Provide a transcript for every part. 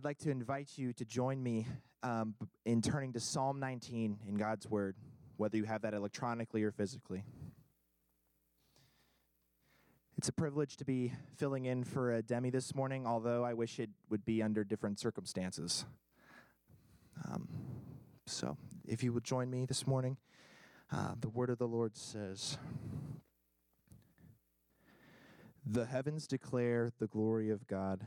I'd like to invite you to join me um, in turning to Psalm 19 in God's Word, whether you have that electronically or physically. It's a privilege to be filling in for a Demi this morning, although I wish it would be under different circumstances. Um, so, if you would join me this morning, uh, the Word of the Lord says, The heavens declare the glory of God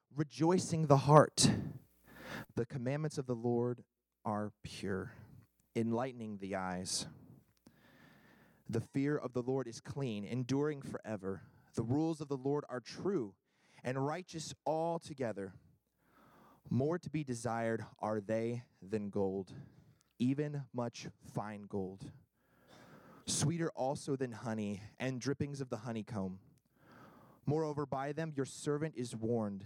rejoicing the heart. The commandments of the Lord are pure, enlightening the eyes. The fear of the Lord is clean, enduring forever. The rules of the Lord are true and righteous altogether. More to be desired are they than gold, even much fine gold. Sweeter also than honey and drippings of the honeycomb. Moreover, by them your servant is warned.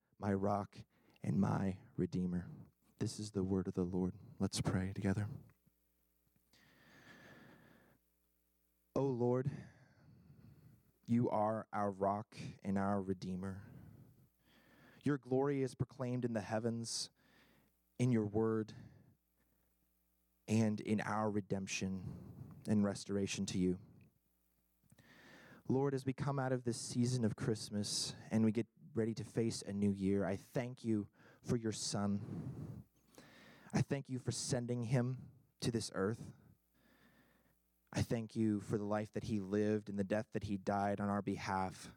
my rock, and my redeemer. This is the word of the Lord. Let's pray together. O Lord, you are our rock and our redeemer. Your glory is proclaimed in the heavens, in your word, and in our redemption and restoration to you. Lord, as we come out of this season of Christmas and we get ready to face a new year, I thank you for your son. I thank you for sending him to this earth. I thank you for the life that he lived and the death that he died on our behalf.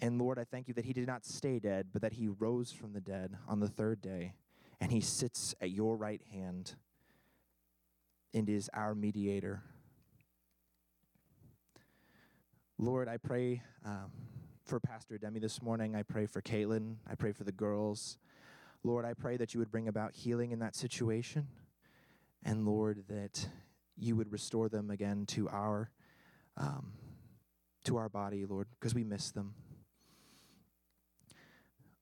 And Lord, I thank you that he did not stay dead, but that he rose from the dead on the third day, and he sits at your right hand and is our mediator. Lord, I pray. Um, for Pastor Demi this morning. I pray for Caitlin. I pray for the girls. Lord, I pray that you would bring about healing in that situation. And Lord, that you would restore them again to our um, to our body, Lord, because we miss them.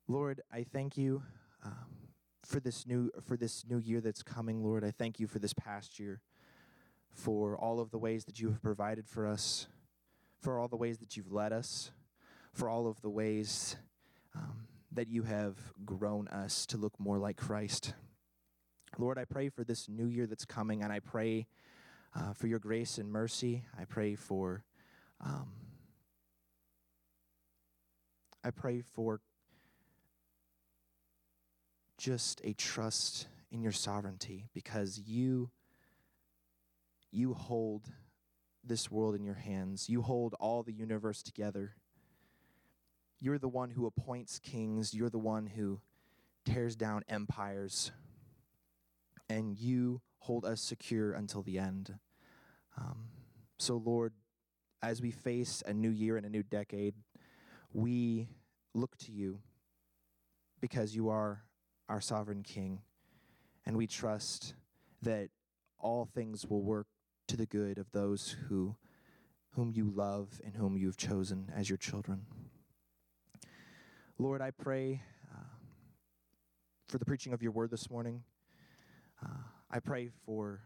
Lord, I thank you um, for this new for this new year that's coming, Lord. I thank you for this past year, for all of the ways that you have provided for us, for all the ways that you've led us for all of the ways um, that you have grown us to look more like Christ. Lord, I pray for this new year that's coming, and I pray uh, for your grace and mercy. I pray for, um, I pray for just a trust in your sovereignty because you you hold this world in your hands. You hold all the universe together. You're the one who appoints kings, you're the one who tears down empires, and you hold us secure until the end. Um, so, Lord, as we face a new year and a new decade, we look to you because you are our sovereign king, and we trust that all things will work to the good of those who whom you love and whom you've chosen as your children. Lord, I pray uh, for the preaching of your word this morning. Uh, I pray for.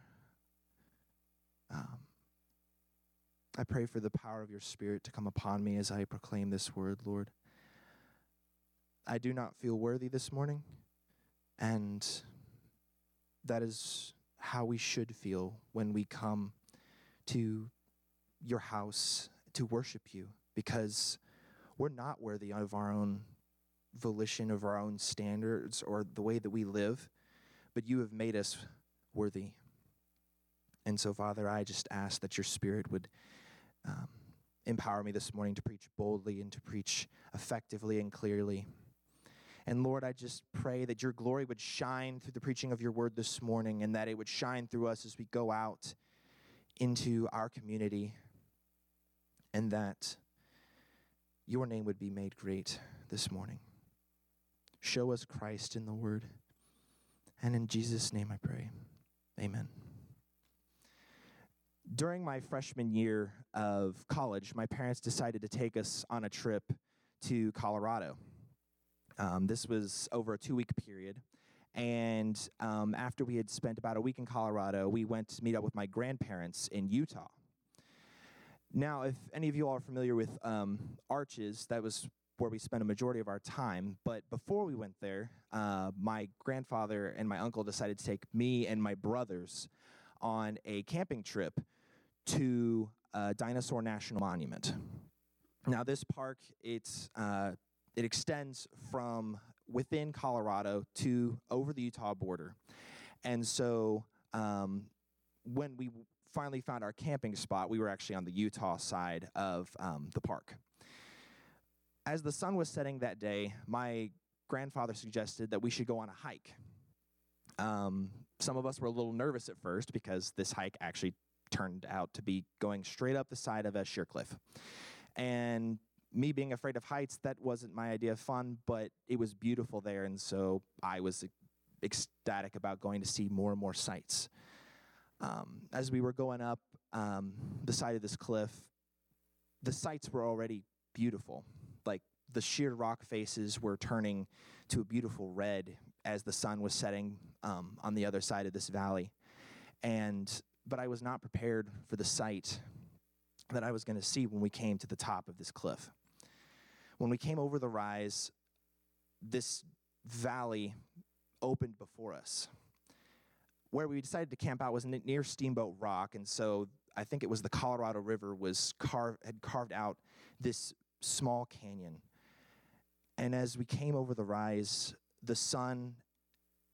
Um, I pray for the power of your Spirit to come upon me as I proclaim this word, Lord. I do not feel worthy this morning, and that is how we should feel when we come to your house to worship you, because we're not worthy of our own volition, of our own standards, or the way that we live, but you have made us worthy. And so, Father, I just ask that your Spirit would um, empower me this morning to preach boldly and to preach effectively and clearly. And Lord, I just pray that your glory would shine through the preaching of your word this morning and that it would shine through us as we go out into our community and that your name would be made great this morning. Show us Christ in the word. And in Jesus' name I pray. Amen. During my freshman year of college, my parents decided to take us on a trip to Colorado. Um, this was over a two week period. And um, after we had spent about a week in Colorado, we went to meet up with my grandparents in Utah. Now, if any of you are familiar with um, Arches, that was where we spent a majority of our time. But before we went there, uh, my grandfather and my uncle decided to take me and my brothers on a camping trip to uh, Dinosaur National Monument. Now, this park it's uh, it extends from within Colorado to over the Utah border, and so um, when we finally found our camping spot, we were actually on the Utah side of um, the park. As the sun was setting that day, my grandfather suggested that we should go on a hike. Um, some of us were a little nervous at first because this hike actually turned out to be going straight up the side of a sheer cliff. And me being afraid of heights, that wasn't my idea of fun, but it was beautiful there. And so I was ecstatic about going to see more and more sights. Um, as we were going up um, the side of this cliff, the sights were already beautiful. Like the sheer rock faces were turning to a beautiful red as the sun was setting um, on the other side of this valley. And but I was not prepared for the sight that I was going to see when we came to the top of this cliff. When we came over the rise, this valley opened before us. Where we decided to camp out was near Steamboat Rock, and so I think it was the Colorado River was carved had carved out this small canyon. And as we came over the rise, the sun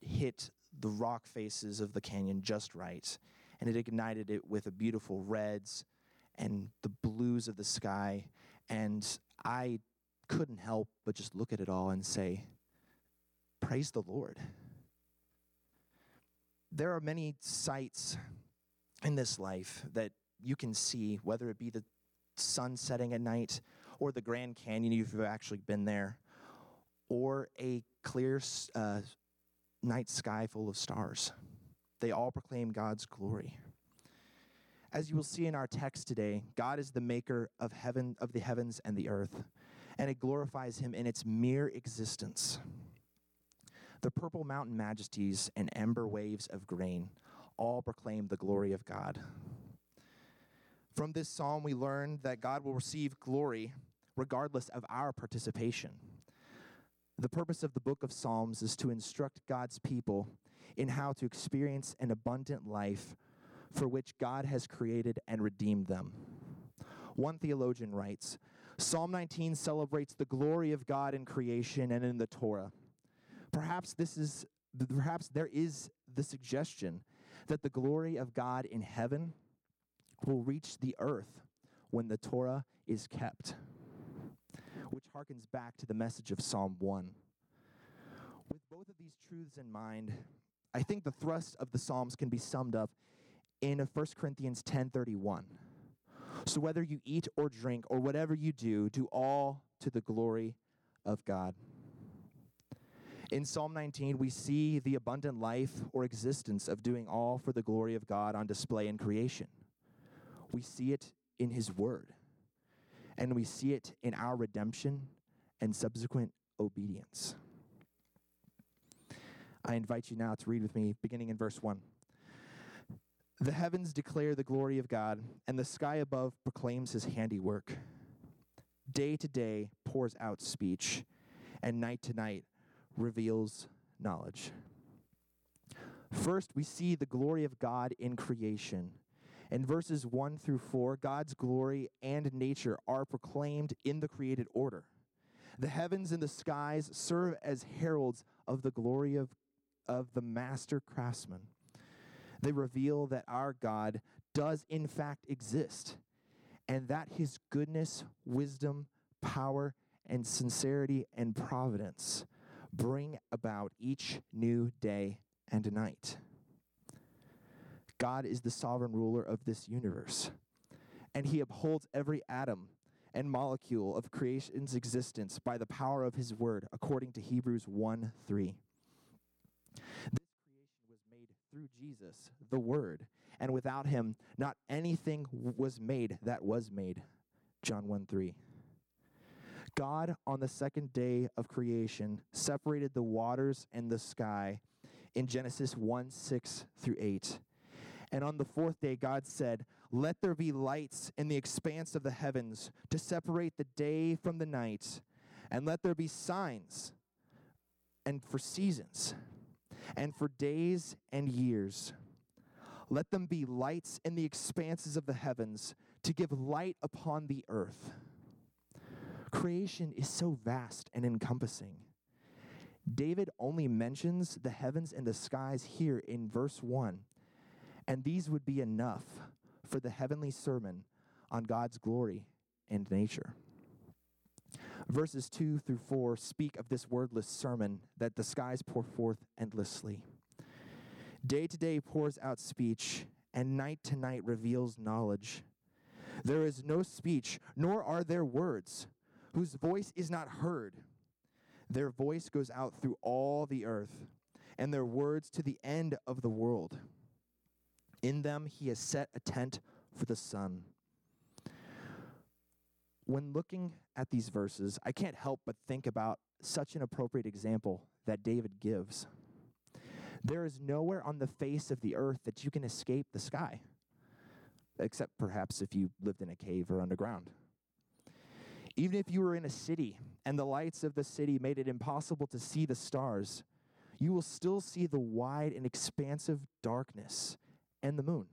hit the rock faces of the canyon just right and it ignited it with a beautiful reds and the blues of the sky. And I couldn't help but just look at it all and say, Praise the Lord. There are many sights in this life that you can see, whether it be the sun setting at night or the Grand Canyon, if you've actually been there, or a clear uh, night sky full of stars. They all proclaim God's glory. As you will see in our text today, God is the maker of heaven of the heavens and the earth, and it glorifies him in its mere existence. The purple mountain majesties and ember waves of grain all proclaim the glory of God. From this psalm, we learn that God will receive glory regardless of our participation. The purpose of the book of Psalms is to instruct God's people in how to experience an abundant life for which God has created and redeemed them. One theologian writes Psalm 19 celebrates the glory of God in creation and in the Torah. Perhaps this is perhaps there is the suggestion that the glory of God in heaven will reach the earth when the Torah is kept, which harkens back to the message of Psalm 1. With both of these truths in mind, I think the thrust of the Psalms can be summed up in 1 Corinthians 10:31. So whether you eat or drink or whatever you do, do all to the glory of God. In Psalm 19, we see the abundant life or existence of doing all for the glory of God on display in creation. We see it in His Word, and we see it in our redemption and subsequent obedience. I invite you now to read with me, beginning in verse 1. The heavens declare the glory of God, and the sky above proclaims his handiwork. Day to day pours out speech, and night to night reveals knowledge. First, we see the glory of God in creation. In verses 1 through 4, God's glory and nature are proclaimed in the created order. The heavens and the skies serve as heralds of the glory of, of the master craftsman. They reveal that our God does, in fact, exist, and that his goodness, wisdom, power, and sincerity and providence bring about each new day and night. God is the sovereign ruler of this universe, and he upholds every atom and molecule of creation's existence by the power of his word, according to Hebrews 1 3. This creation was made through Jesus, the Word, and without him, not anything was made that was made. John 1 3. God, on the second day of creation, separated the waters and the sky in Genesis 1 6 through 8. And on the fourth day, God said, Let there be lights in the expanse of the heavens to separate the day from the night, and let there be signs and for seasons, and for days and years. Let them be lights in the expanses of the heavens to give light upon the earth. Creation is so vast and encompassing. David only mentions the heavens and the skies here in verse 1, and these would be enough for the heavenly sermon on God's glory and nature. Verses 2 through 4 speak of this wordless sermon that the skies pour forth endlessly. Day to day pours out speech, and night to night reveals knowledge. There is no speech, nor are there words whose voice is not heard. Their voice goes out through all the earth, and their words to the end of the world. In them he has set a tent for the sun. When looking at these verses, I can't help but think about such an appropriate example that David gives. There is nowhere on the face of the earth that you can escape the sky, except perhaps if you lived in a cave or underground. Even if you were in a city and the lights of the city made it impossible to see the stars, you will still see the wide and expansive darkness and the moon.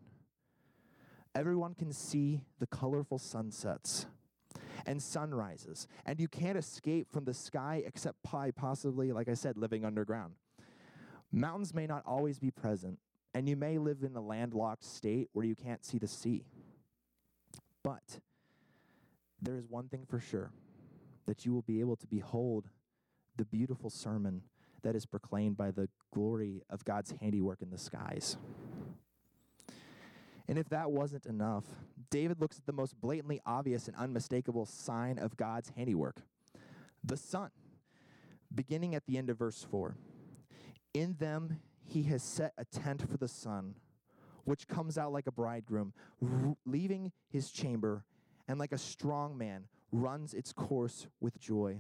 Everyone can see the colorful sunsets and sunrises, and you can't escape from the sky except by possibly, like I said, living underground. Mountains may not always be present, and you may live in a landlocked state where you can't see the sea. But there is one thing for sure that you will be able to behold the beautiful sermon that is proclaimed by the glory of God's handiwork in the skies. And if that wasn't enough, David looks at the most blatantly obvious and unmistakable sign of God's handiwork the sun, beginning at the end of verse 4. In them he has set a tent for the sun, which comes out like a bridegroom, leaving his chamber and like a strong man runs its course with joy.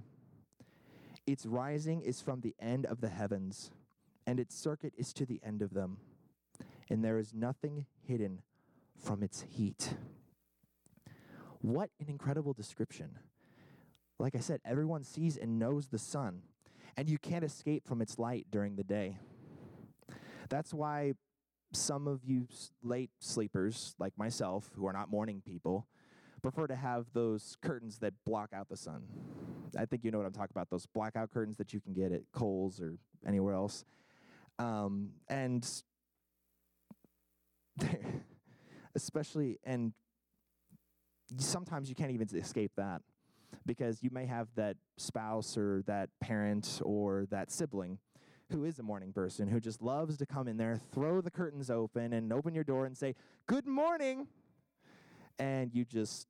Its rising is from the end of the heavens, and its circuit is to the end of them, and there is nothing hidden from its heat. What an incredible description. Like I said, everyone sees and knows the sun, and you can't escape from its light during the day. That's why some of you late sleepers, like myself, who are not morning people, prefer to have those curtains that block out the sun. I think you know what I'm talking about, those blackout curtains that you can get at Kohl's or anywhere else. Um, and especially, and sometimes you can't even escape that because you may have that spouse or that parent or that sibling who is a morning person who just loves to come in there, throw the curtains open, and open your door and say, Good morning and you just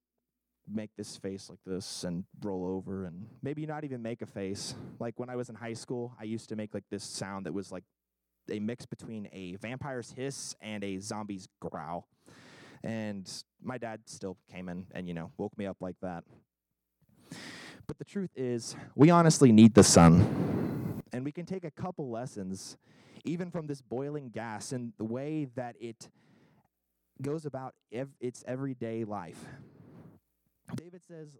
make this face like this and roll over and maybe not even make a face. Like when I was in high school, I used to make like this sound that was like a mix between a vampire's hiss and a zombie's growl. And my dad still came in and, you know, woke me up like that. But the truth is, we honestly need the sun. And we can take a couple lessons even from this boiling gas and the way that it goes about ev- its everyday life. David says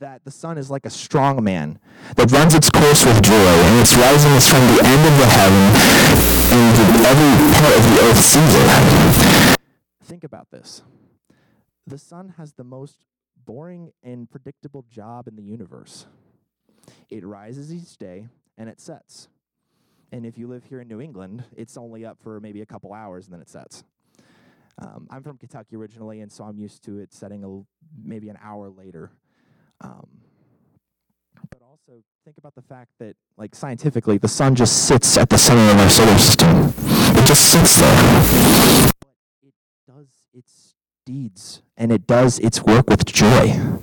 that the sun is like a strong man that runs its course with joy, and its rising is from the end of the heaven, and every part of the earth sees it. Think about this. The sun has the most boring and predictable job in the universe. It rises each day and it sets. And if you live here in New England, it's only up for maybe a couple hours and then it sets. Um, I'm from Kentucky originally, and so I'm used to it setting a, maybe an hour later. Um, but also think about the fact that, like scientifically, the sun just sits at the center of our solar system. It just sits there. Does its deeds and it does its work with joy.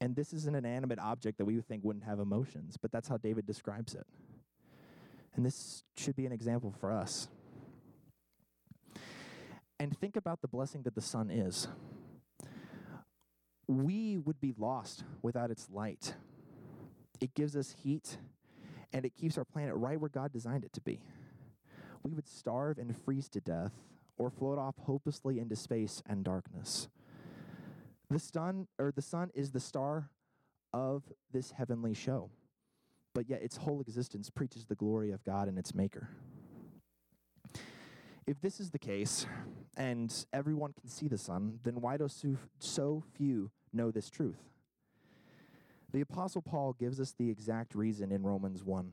And this is an inanimate object that we would think wouldn't have emotions, but that's how David describes it. And this should be an example for us. And think about the blessing that the sun is. We would be lost without its light. It gives us heat and it keeps our planet right where God designed it to be. We would starve and freeze to death or float off hopelessly into space and darkness. The sun or the sun is the star of this heavenly show but yet its whole existence preaches the glory of God and its maker. If this is the case, and everyone can see the sun, then why do so few know this truth? The Apostle Paul gives us the exact reason in Romans 1.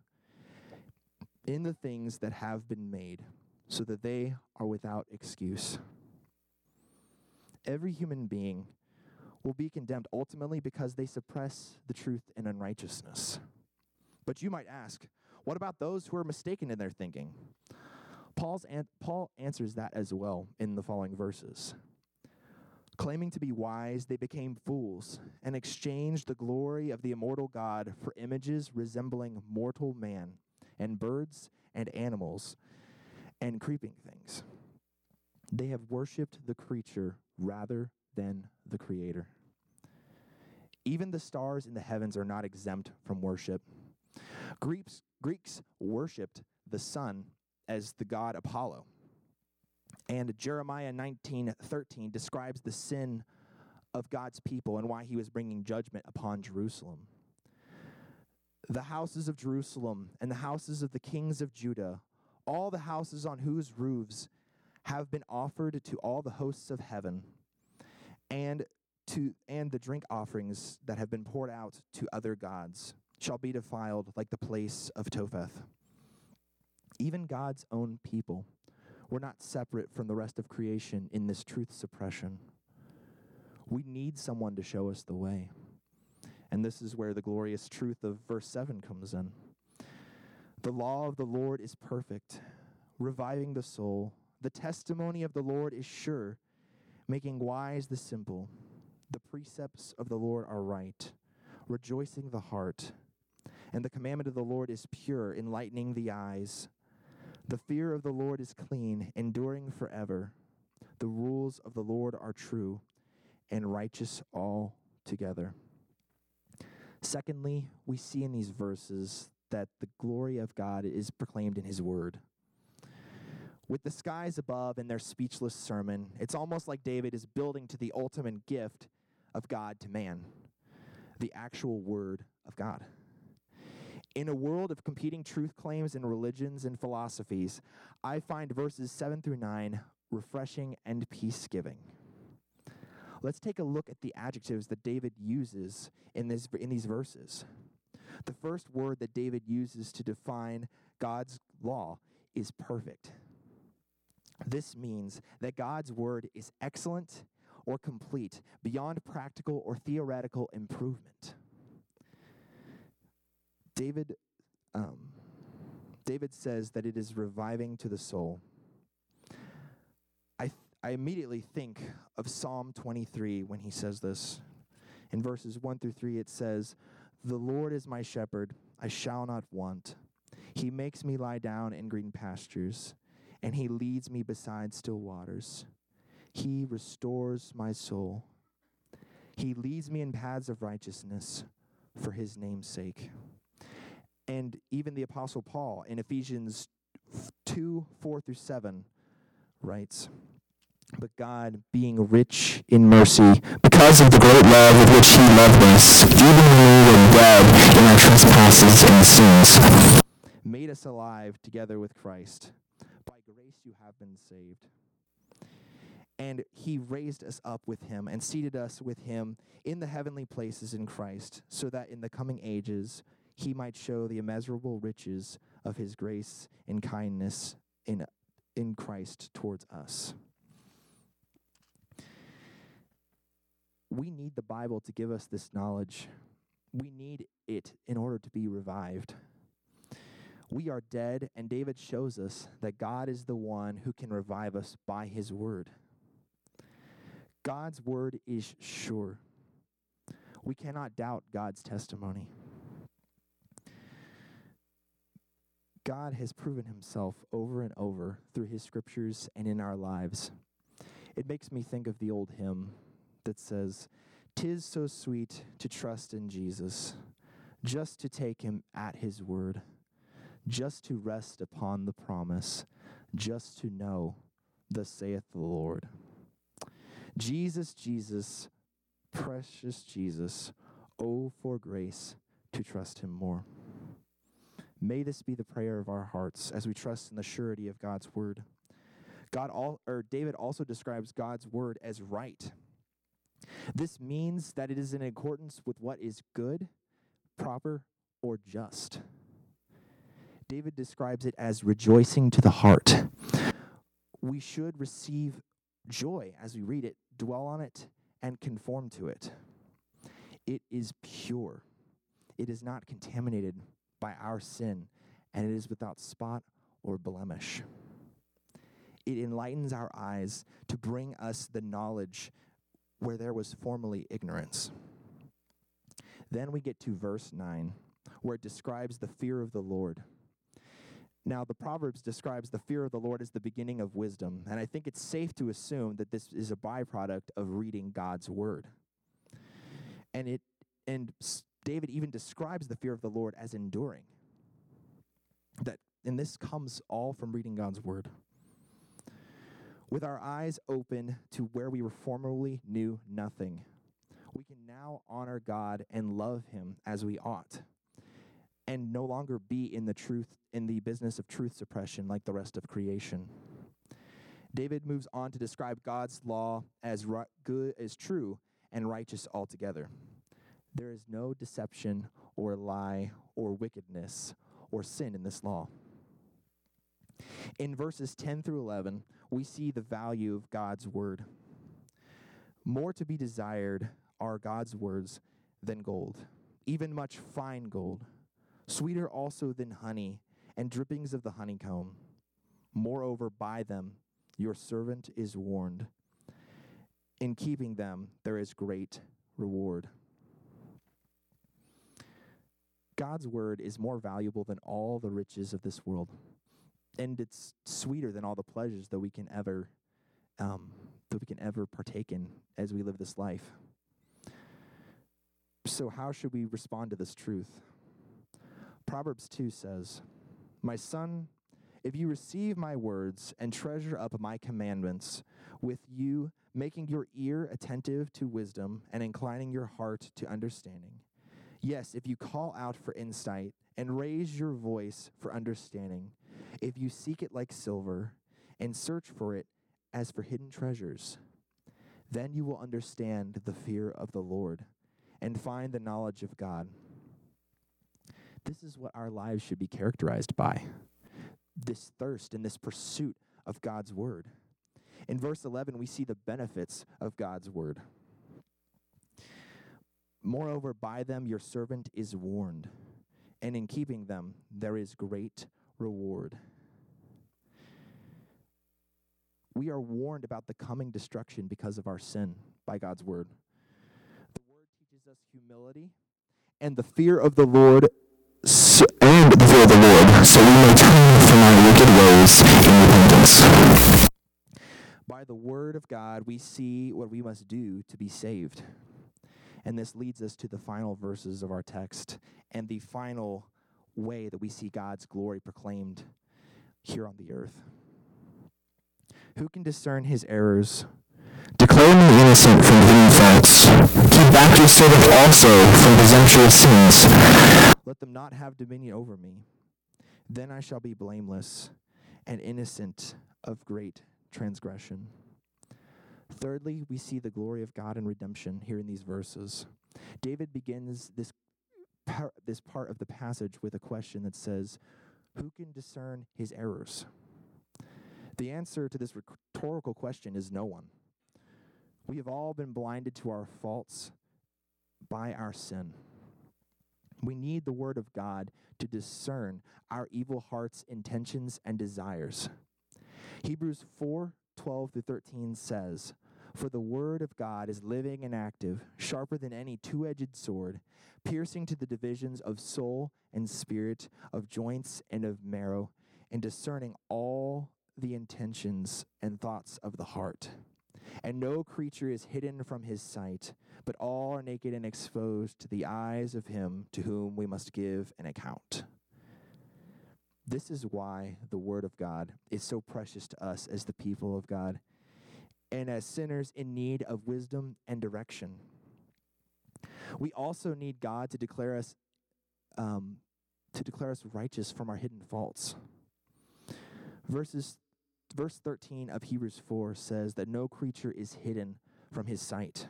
in the things that have been made, so that they are without excuse. Every human being will be condemned ultimately because they suppress the truth in unrighteousness. But you might ask, what about those who are mistaken in their thinking? Paul's an- Paul answers that as well in the following verses. Claiming to be wise, they became fools and exchanged the glory of the immortal God for images resembling mortal man and birds and animals and creeping things. They have worshiped the creature rather than the creator. Even the stars in the heavens are not exempt from worship. Greeks, Greeks worshipped the sun as the god Apollo. And Jeremiah 19:13 describes the sin of God's people and why he was bringing judgment upon Jerusalem. The houses of Jerusalem and the houses of the kings of Judah, all the houses on whose roofs have been offered to all the hosts of heaven, and to and the drink offerings that have been poured out to other gods shall be defiled like the place of Topheth. Even God's own people were not separate from the rest of creation in this truth suppression. We need someone to show us the way. And this is where the glorious truth of verse 7 comes in. The law of the Lord is perfect, reviving the soul. The testimony of the Lord is sure, making wise the simple. The precepts of the Lord are right, rejoicing the heart. And the commandment of the Lord is pure, enlightening the eyes. The fear of the Lord is clean, enduring forever. The rules of the Lord are true and righteous altogether. Secondly, we see in these verses that the glory of God is proclaimed in His Word. With the skies above and their speechless sermon, it's almost like David is building to the ultimate gift of God to man the actual Word of God. In a world of competing truth claims and religions and philosophies, I find verses 7 through 9 refreshing and peace giving. Let's take a look at the adjectives that David uses in, this, in these verses. The first word that David uses to define God's law is perfect. This means that God's word is excellent or complete, beyond practical or theoretical improvement. David, um, David says that it is reviving to the soul. I, th- I immediately think of Psalm 23 when he says this. In verses 1 through 3, it says, The Lord is my shepherd, I shall not want. He makes me lie down in green pastures, and he leads me beside still waters. He restores my soul. He leads me in paths of righteousness for his name's sake. And even the Apostle Paul in Ephesians 2 4 through 7 writes, But God, being rich in mercy, because of the great love with which he loved us, even when we were dead in our trespasses and sins, made us alive together with Christ. By grace you have been saved. And he raised us up with him and seated us with him in the heavenly places in Christ, so that in the coming ages he might show the immeasurable riches of his grace and kindness in, in Christ towards us. We need the Bible to give us this knowledge. We need it in order to be revived. We are dead, and David shows us that God is the one who can revive us by his word. God's word is sure. We cannot doubt God's testimony. God has proven himself over and over through his scriptures and in our lives. It makes me think of the old hymn that says, Tis so sweet to trust in Jesus, just to take him at his word, just to rest upon the promise, just to know, thus saith the Lord. Jesus, Jesus, precious Jesus, oh, for grace to trust him more. May this be the prayer of our hearts as we trust in the surety of God's word. God all or David also describes God's word as right. This means that it is in accordance with what is good, proper, or just. David describes it as rejoicing to the heart. We should receive joy as we read it, dwell on it, and conform to it. It is pure, it is not contaminated by our sin, and it is without spot or blemish. It enlightens our eyes to bring us the knowledge where there was formerly ignorance. Then we get to verse 9, where it describes the fear of the Lord. Now, the Proverbs describes the fear of the Lord as the beginning of wisdom, and I think it's safe to assume that this is a byproduct of reading God's word. And it and David even describes the fear of the Lord as enduring. That and this comes all from reading God's word. With our eyes open to where we were formerly knew nothing, we can now honor God and love him as we ought and no longer be in the truth in the business of truth suppression like the rest of creation. David moves on to describe God's law as good as true and righteous altogether. There is no deception or lie or wickedness or sin in this law. In verses 10 through 11, we see the value of God's word. More to be desired are God's words than gold, even much fine gold sweeter also than honey and drippings of the honeycomb. Moreover, by them your servant is warned. In keeping them, there is great reward. God's word is more valuable than all the riches of this world, and it's sweeter than all the pleasures that we can ever um, that we can ever partake in as we live this life. So, how should we respond to this truth? Proverbs 2 says, My son, if you receive my words and treasure up my commandments, with you making your ear attentive to wisdom and inclining your heart to understanding. Yes, if you call out for insight and raise your voice for understanding, if you seek it like silver and search for it as for hidden treasures, then you will understand the fear of the Lord and find the knowledge of God. This is what our lives should be characterized by this thirst and this pursuit of God's word. In verse 11, we see the benefits of God's word. Moreover, by them your servant is warned, and in keeping them there is great reward. we are warned about the coming destruction because of our sin by God's word. The word teaches us humility and the fear of the Lord so, and the fear of the Lord, so we may turn from our wicked ways in repentance. By the word of God, we see what we must do to be saved. And this leads us to the final verses of our text and the final way that we see God's glory proclaimed here on the earth. Who can discern his errors? Declare me innocent from hidden faults. Keep back your servant also from presumptuous sins. Let them not have dominion over me. Then I shall be blameless and innocent of great transgression. Thirdly, we see the glory of God in redemption here in these verses. David begins this par- this part of the passage with a question that says, "Who can discern his errors?" The answer to this rhetorical question is no one. We have all been blinded to our faults by our sin. We need the Word of God to discern our evil heart's intentions and desires. Hebrews 4 12 through 13 says, For the Word of God is living and active, sharper than any two edged sword, piercing to the divisions of soul and spirit, of joints and of marrow, and discerning all the intentions and thoughts of the heart. And no creature is hidden from his sight, but all are naked and exposed to the eyes of him to whom we must give an account. This is why the Word of God is so precious to us as the people of God and as sinners in need of wisdom and direction. We also need God to declare us um, to declare us righteous from our hidden faults. Verses verse 13 of Hebrews 4 says that no creature is hidden from his sight.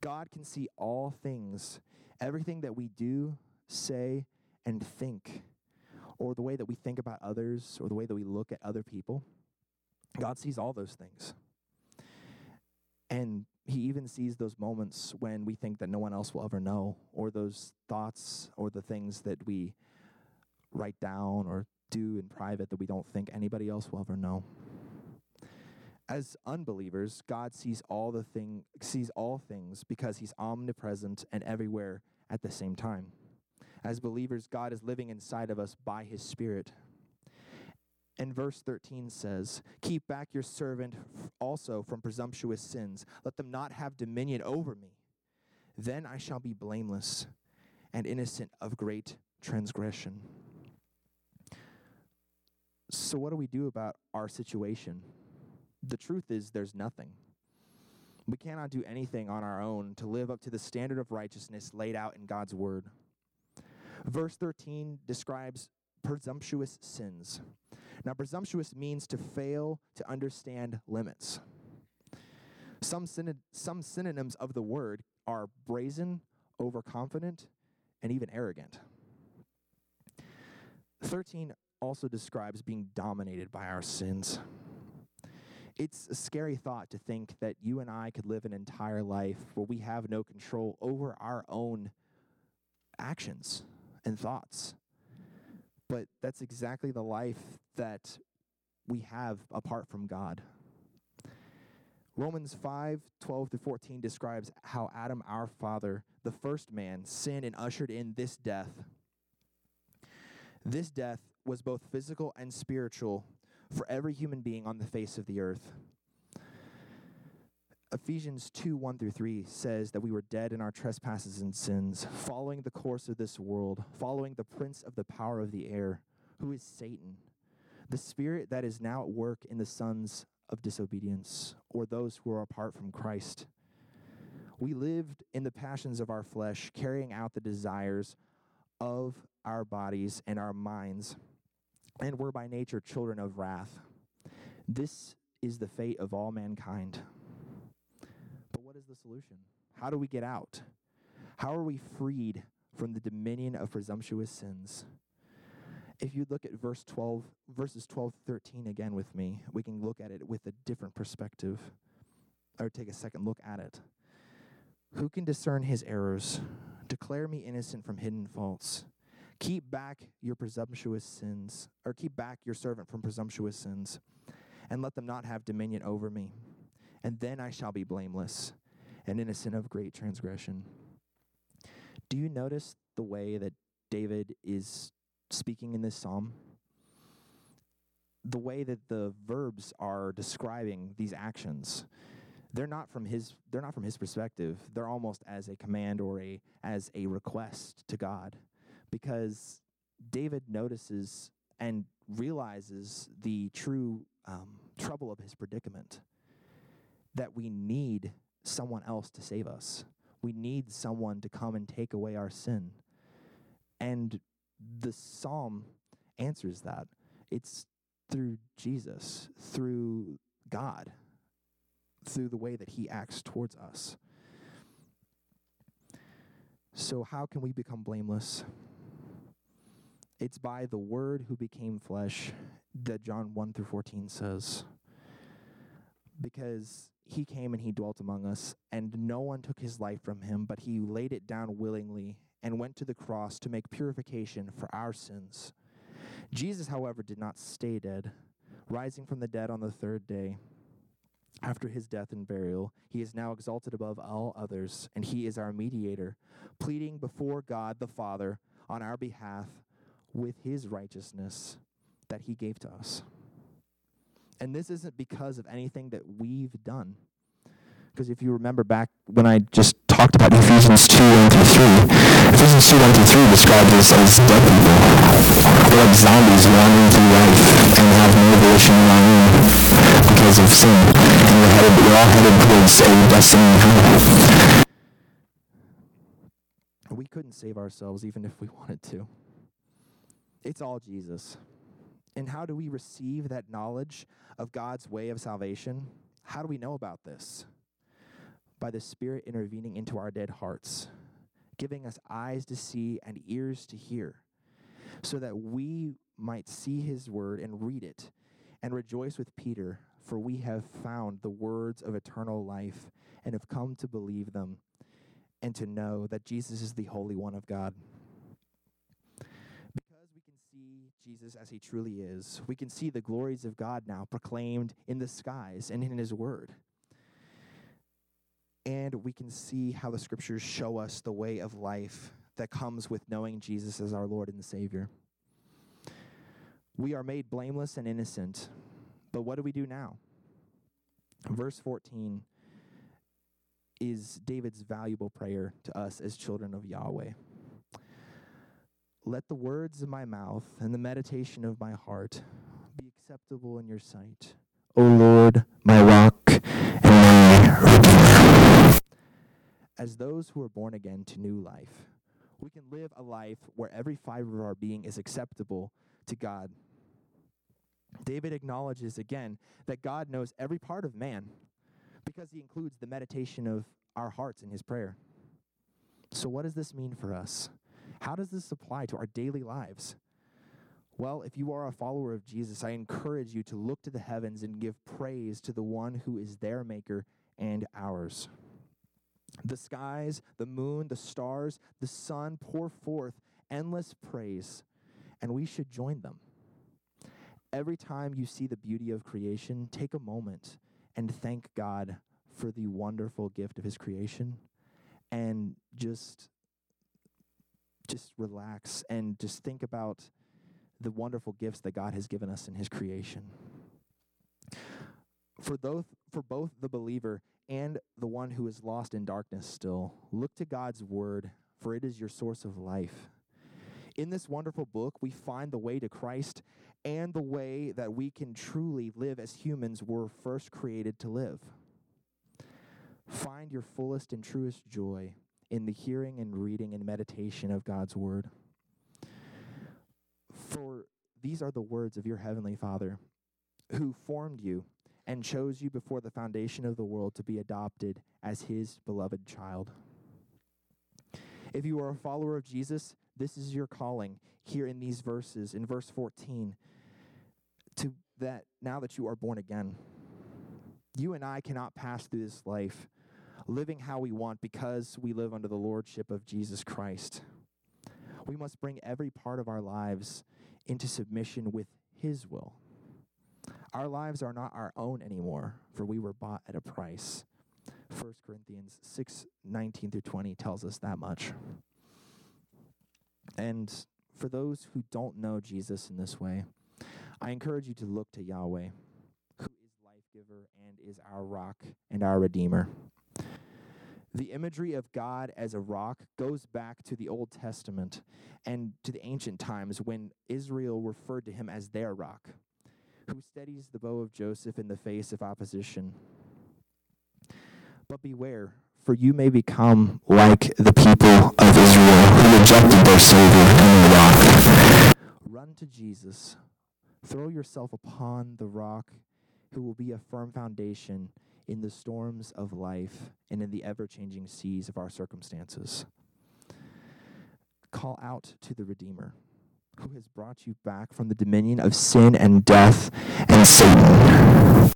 God can see all things, everything that we do, say, and think, or the way that we think about others, or the way that we look at other people. God sees all those things. And he even sees those moments when we think that no one else will ever know, or those thoughts or the things that we write down or do in private that we don't think anybody else will ever know. As unbelievers, God sees all the thing sees all things because he's omnipresent and everywhere at the same time. As believers, God is living inside of us by his spirit. And verse 13 says, Keep back your servant also from presumptuous sins. Let them not have dominion over me. Then I shall be blameless and innocent of great transgression. So, what do we do about our situation? The truth is, there's nothing. We cannot do anything on our own to live up to the standard of righteousness laid out in God's word. Verse 13 describes presumptuous sins. Now, presumptuous means to fail to understand limits. Some, syn- some synonyms of the word are brazen, overconfident, and even arrogant. 13 also describes being dominated by our sins. It's a scary thought to think that you and I could live an entire life where we have no control over our own actions and thoughts. But that's exactly the life that we have apart from God. Romans 5 12 to 14 describes how Adam, our father, the first man, sinned and ushered in this death. This death was both physical and spiritual for every human being on the face of the earth. Ephesians 2 1 through 3 says that we were dead in our trespasses and sins, following the course of this world, following the prince of the power of the air, who is Satan, the spirit that is now at work in the sons of disobedience, or those who are apart from Christ. We lived in the passions of our flesh, carrying out the desires of our bodies and our minds, and were by nature children of wrath. This is the fate of all mankind. But what is the solution? How do we get out? How are we freed from the dominion of presumptuous sins? If you look at verse 12, verses 12 13 again with me, we can look at it with a different perspective, or take a second look at it. Who can discern his errors? Declare me innocent from hidden faults. Keep back your presumptuous sins, or keep back your servant from presumptuous sins. and let them not have dominion over me. And then I shall be blameless and innocent of great transgression. Do you notice the way that David is speaking in this psalm? The way that the verbs are describing these actions they're not from his they're not from his perspective they're almost as a command or a as a request to god because david notices and realizes the true um, trouble of his predicament that we need someone else to save us we need someone to come and take away our sin and the psalm answers that it's through jesus through god through the way that he acts towards us. So, how can we become blameless? It's by the Word who became flesh that John 1 through 14 says. Because he came and he dwelt among us, and no one took his life from him, but he laid it down willingly and went to the cross to make purification for our sins. Jesus, however, did not stay dead, rising from the dead on the third day after his death and burial, he is now exalted above all others, and he is our mediator, pleading before God the Father on our behalf with his righteousness that he gave to us. And this isn't because of anything that we've done. Because if you remember back when I just talked about Ephesians 2 1 through 3, Ephesians 2 1 through 3 describes us as dead people. We're like zombies wandering through life and have no volition of our own because of sin, and we're, headed, we're all headed towards a destiny in hell. We couldn't save ourselves even if we wanted to. It's all Jesus. And how do we receive that knowledge of God's way of salvation? How do we know about this? By the Spirit intervening into our dead hearts, giving us eyes to see and ears to hear, so that we might see His word and read it and rejoice with Peter for we have found the words of eternal life and have come to believe them and to know that Jesus is the Holy One of God. Because we can see Jesus as he truly is, we can see the glories of God now proclaimed in the skies and in his word. And we can see how the scriptures show us the way of life that comes with knowing Jesus as our Lord and Savior. We are made blameless and innocent but what do we do now? Verse 14 is David's valuable prayer to us as children of Yahweh. Let the words of my mouth and the meditation of my heart be acceptable in your sight, O Lord, my rock and my redeemer. As those who are born again to new life, we can live a life where every fiber of our being is acceptable to God David acknowledges again that God knows every part of man because he includes the meditation of our hearts in his prayer. So, what does this mean for us? How does this apply to our daily lives? Well, if you are a follower of Jesus, I encourage you to look to the heavens and give praise to the one who is their maker and ours. The skies, the moon, the stars, the sun pour forth endless praise, and we should join them every time you see the beauty of creation, take a moment and thank God for the wonderful gift of his creation and just just relax and just think about the wonderful gifts that God has given us in his creation. For both for both the believer and the one who is lost in darkness still, look to God's word, for it is your source of life. In this wonderful book, we find the way to Christ and the way that we can truly live as humans were first created to live. Find your fullest and truest joy in the hearing and reading and meditation of God's word. For these are the words of your heavenly Father, who formed you and chose you before the foundation of the world to be adopted as his beloved child. If you are a follower of Jesus, this is your calling here in these verses, in verse 14, to that now that you are born again. You and I cannot pass through this life living how we want because we live under the lordship of Jesus Christ. We must bring every part of our lives into submission with His will. Our lives are not our own anymore, for we were bought at a price. 1 Corinthians 6 19 through 20 tells us that much. And for those who don't know Jesus in this way, I encourage you to look to Yahweh, who is life giver and is our rock and our redeemer. The imagery of God as a rock goes back to the Old Testament and to the ancient times when Israel referred to him as their rock, who steadies the bow of Joseph in the face of opposition. But beware, for you may become like the people of Israel who rejected their Savior and their rock. Run to Jesus. Throw yourself upon the rock who will be a firm foundation in the storms of life and in the ever changing seas of our circumstances. Call out to the Redeemer who has brought you back from the dominion of sin and death and Satan.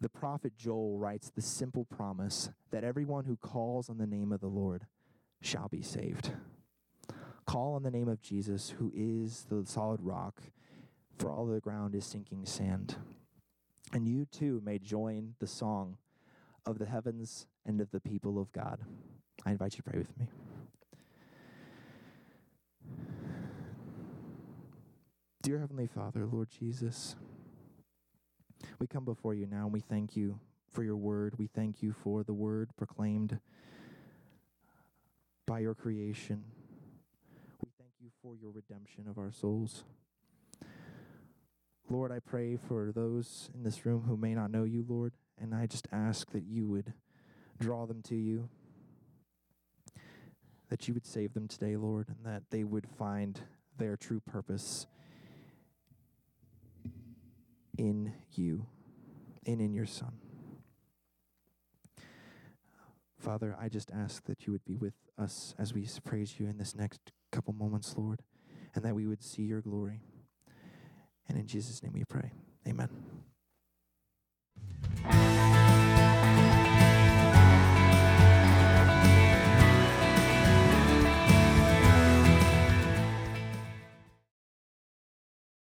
The prophet Joel writes the simple promise that everyone who calls on the name of the Lord shall be saved. Call on the name of Jesus, who is the solid rock, for all the ground is sinking sand. And you too may join the song of the heavens and of the people of God. I invite you to pray with me. Dear Heavenly Father, Lord Jesus, we come before you now and we thank you for your word. We thank you for the word proclaimed by your creation. We thank you for your redemption of our souls. Lord, I pray for those in this room who may not know you, Lord, and I just ask that you would draw them to you, that you would save them today, Lord, and that they would find their true purpose in you and in your Son. Father, I just ask that you would be with us as we praise you in this next couple moments, Lord, and that we would see your glory. And in Jesus' name we pray. Amen.